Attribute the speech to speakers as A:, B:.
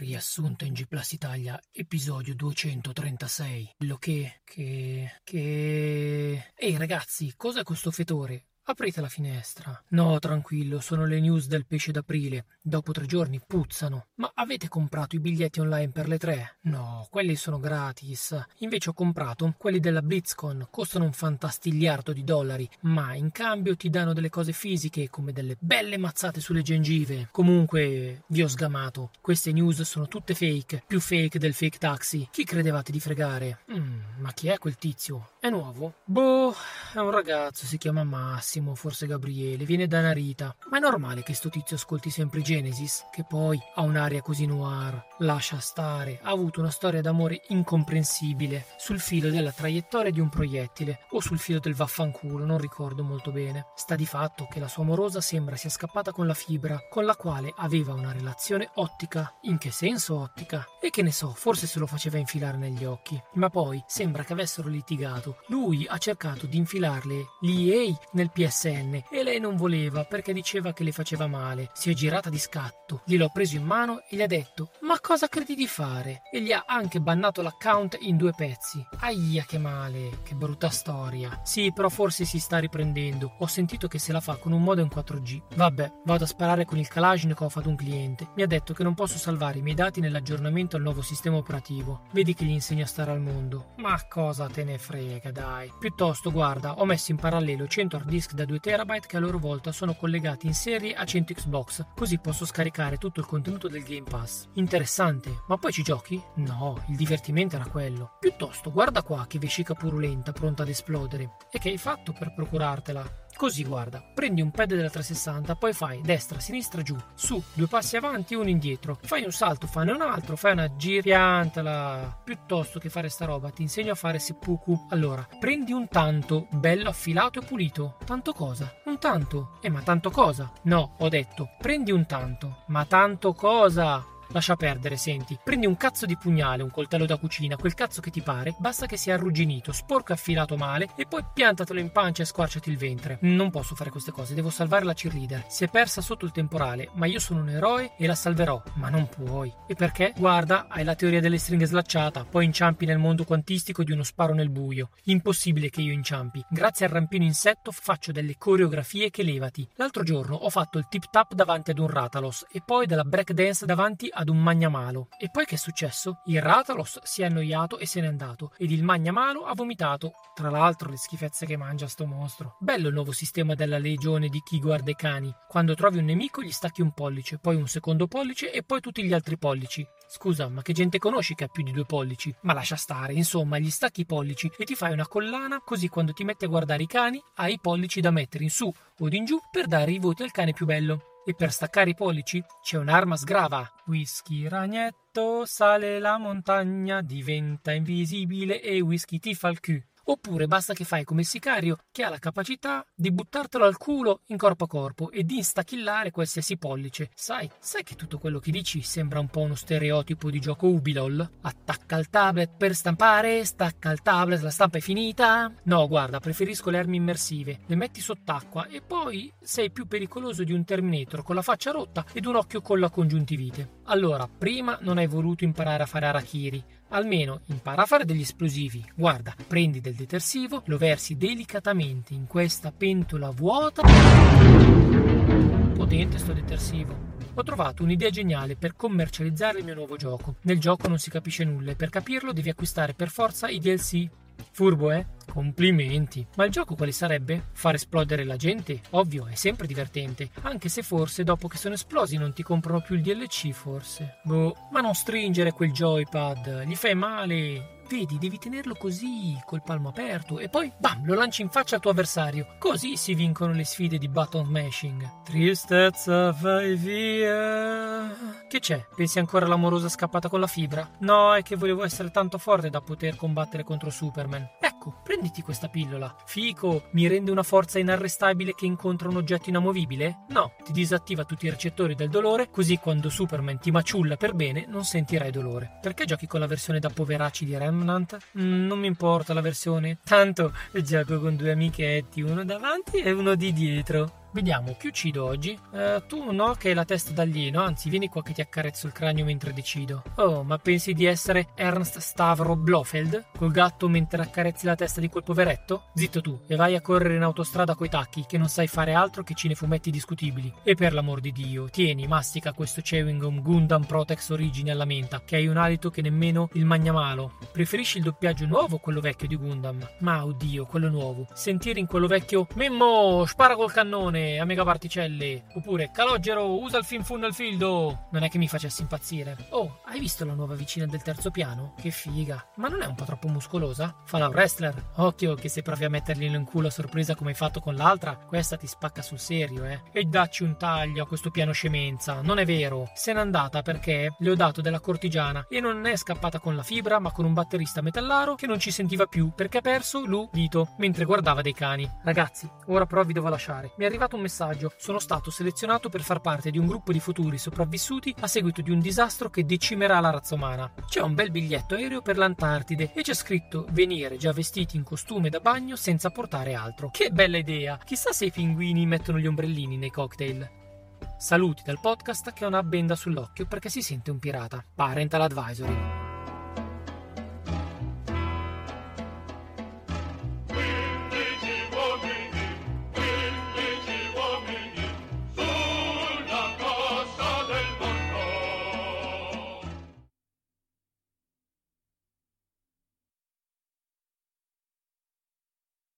A: Riassunto in G Plus Italia, episodio 236. Quello che. che. che. Ehi ragazzi, cos'è questo fetore? Aprite la finestra. No, tranquillo, sono le news del pesce d'aprile. Dopo tre giorni puzzano. Ma avete comprato i biglietti online per le tre? No, quelli sono gratis. Invece ho comprato quelli della BlitzCon. Costano un fantastigliardo di dollari, ma in cambio ti danno delle cose fisiche come delle belle mazzate sulle gengive. Comunque, vi ho sgamato. Queste news sono tutte fake, più fake del fake taxi. Chi credevate di fregare? Mm, ma chi è quel tizio? È nuovo? Boh, è un ragazzo, si chiama Massimo, forse Gabriele, viene da Narita. Ma è normale che sto tizio ascolti sempre Genesis, che poi ha un'aria così noir. Lascia stare, ha avuto una storia d'amore incomprensibile, sul filo della traiettoria di un proiettile, o sul filo del vaffanculo, non ricordo molto bene. Sta di fatto che la sua amorosa sembra sia scappata con la fibra, con la quale aveva una relazione ottica. In che senso ottica? E che ne so, forse se lo faceva infilare negli occhi. Ma poi sembra che avessero litigato lui ha cercato di infilarle l'EA nel PSN e lei non voleva perché diceva che le faceva male. Si è girata di scatto, gliel'ho preso in mano e gli ha detto ma cosa credi di fare? E gli ha anche bannato l'account in due pezzi. Aia che male, che brutta storia. Sì, però forse si sta riprendendo. Ho sentito che se la fa con un modo in 4G. Vabbè, vado a sparare con il Kalashnikov ad un cliente. Mi ha detto che non posso salvare i miei dati nell'aggiornamento al nuovo sistema operativo. Vedi che gli insegna a stare al mondo. Ma cosa te ne frega? Frega, dai. Piuttosto, guarda, ho messo in parallelo 100 hard disk da 2 TB che a loro volta sono collegati in serie a 100 Xbox, così posso scaricare tutto il contenuto del Game Pass. Interessante, ma poi ci giochi? No, il divertimento era quello. Piuttosto, guarda qua che vescica purulenta pronta ad esplodere. E che hai fatto per procurartela? Così guarda, prendi un pad della 360, poi fai destra, sinistra, giù, su, due passi avanti e uno indietro. Fai un salto, fai un altro, fai una giriantala. Piuttosto che fare sta roba, ti insegno a fare seppuku. Allora, prendi un tanto, bello affilato e pulito. Tanto cosa? Un tanto. Eh, ma tanto cosa? No, ho detto, prendi un tanto. Ma tanto cosa? Lascia perdere, senti. Prendi un cazzo di pugnale, un coltello da cucina, quel cazzo che ti pare, basta che sia arrugginito, sporco e affilato male, e poi piantatelo in pancia e squarciati il ventre. Non posso fare queste cose, devo salvare la cheerleader. Si è persa sotto il temporale, ma io sono un eroe e la salverò. Ma non puoi. E perché? Guarda, hai la teoria delle stringhe slacciata, poi inciampi nel mondo quantistico di uno sparo nel buio. Impossibile che io inciampi. Grazie al rampino insetto faccio delle coreografie che levati. L'altro giorno ho fatto il tip tap davanti ad un Ratalos e poi della breakdance davanti a ad un magnamalo. E poi che è successo? Il Ratalos si è annoiato e se n'è andato, ed il magnamalo ha vomitato. Tra l'altro le schifezze che mangia sto mostro. Bello il nuovo sistema della legione di chi guarda i cani. Quando trovi un nemico gli stacchi un pollice, poi un secondo pollice e poi tutti gli altri pollici. Scusa, ma che gente conosci che ha più di due pollici? Ma lascia stare, insomma, gli stacchi i pollici e ti fai una collana, così quando ti metti a guardare i cani hai i pollici da mettere in su o in giù per dare i voti al cane più bello. E per staccare i pollici c'è un'arma sgrava. Whisky ragnetto sale la montagna, diventa invisibile e whisky ti fa il cul. Oppure basta che fai come il sicario che ha la capacità di buttartelo al culo in corpo a corpo e di instachillare qualsiasi pollice. Sai, sai che tutto quello che dici sembra un po' uno stereotipo di gioco Ubilol? Attacca il tablet per stampare, stacca il tablet, la stampa è finita? No, guarda, preferisco le armi immersive. Le metti sott'acqua e poi sei più pericoloso di un Terminator con la faccia rotta ed un occhio con la congiuntivite. Allora, prima non hai voluto imparare a fare Arakiri, Almeno impara a fare degli esplosivi. Guarda, prendi del detersivo, lo versi delicatamente in questa pentola vuota. Potente sto detersivo. Ho trovato un'idea geniale per commercializzare il mio nuovo gioco. Nel gioco non si capisce nulla e per capirlo devi acquistare per forza i DLC. Furbo, eh? Complimenti. Ma il gioco quale sarebbe? Far esplodere la gente? Ovvio, è sempre divertente. Anche se forse dopo che sono esplosi non ti comprano più il DLC, forse. Boh, ma non stringere quel joypad, gli fai male. Vedi, devi tenerlo così, col palmo aperto, e poi bam, lo lanci in faccia al tuo avversario. Così si vincono le sfide di button mashing. Tristezza, vai via. Che c'è? Pensi ancora all'amorosa scappata con la fibra? No, è che volevo essere tanto forte da poter combattere contro Superman. Ecco, prenditi questa pillola. Fico, mi rende una forza inarrestabile che incontra un oggetto inamovibile? No, ti disattiva tutti i recettori del dolore, così quando Superman ti maciulla per bene non sentirai dolore. Perché giochi con la versione da poveracci di Remnant? Mm, non mi importa la versione, tanto gioco con due amichetti, uno davanti e uno di dietro. Vediamo, chi uccido oggi? Eh, tu no, che è la testa d'alieno, anzi vieni qua che ti accarezzo il cranio mentre decido. Oh, ma pensi di essere Ernst Stavro Blofeld? Col gatto mentre accarezzi la testa di quel poveretto? Zitto tu, e vai a correre in autostrada coi tacchi, che non sai fare altro che cinefumetti discutibili. E per l'amor di Dio, tieni, mastica questo chewing gum Gundam Protex Origine alla menta, che hai un alito che nemmeno il magnamalo. Preferisci il doppiaggio nuovo o quello vecchio di Gundam? Ma oddio, quello nuovo. Sentire in quello vecchio Mimmo, spara col cannone a mega particelle. Oppure Calogero, usa il fin fun al fildo. Non è che mi facesse impazzire. Oh, hai visto la nuova vicina del terzo piano? Che figa. Ma non è un po' troppo muscolosa? Fa la wrestler. Occhio che se provi a mettergli in culo a sorpresa come hai fatto con l'altra, questa ti spacca sul serio, eh. E dacci un taglio a questo piano scemenza. Non è vero. Se n'è andata perché le ho dato della cortigiana e non è scappata con la fibra, ma con un batterista metallaro che non ci sentiva più perché ha perso l'udito mentre guardava dei cani. Ragazzi, ora però vi devo lasciare. Mi è arrivato un messaggio. Sono stato selezionato per far parte di un gruppo di futuri sopravvissuti a seguito di un disastro che decimerà la razza umana. C'è un bel biglietto aereo per l'Antartide e c'è scritto venire già vestiti in costume da bagno senza portare altro. Che bella idea! Chissà se i pinguini mettono gli ombrellini nei cocktail. Saluti dal podcast che ha una benda sull'occhio perché si sente un pirata. Parental Advisory.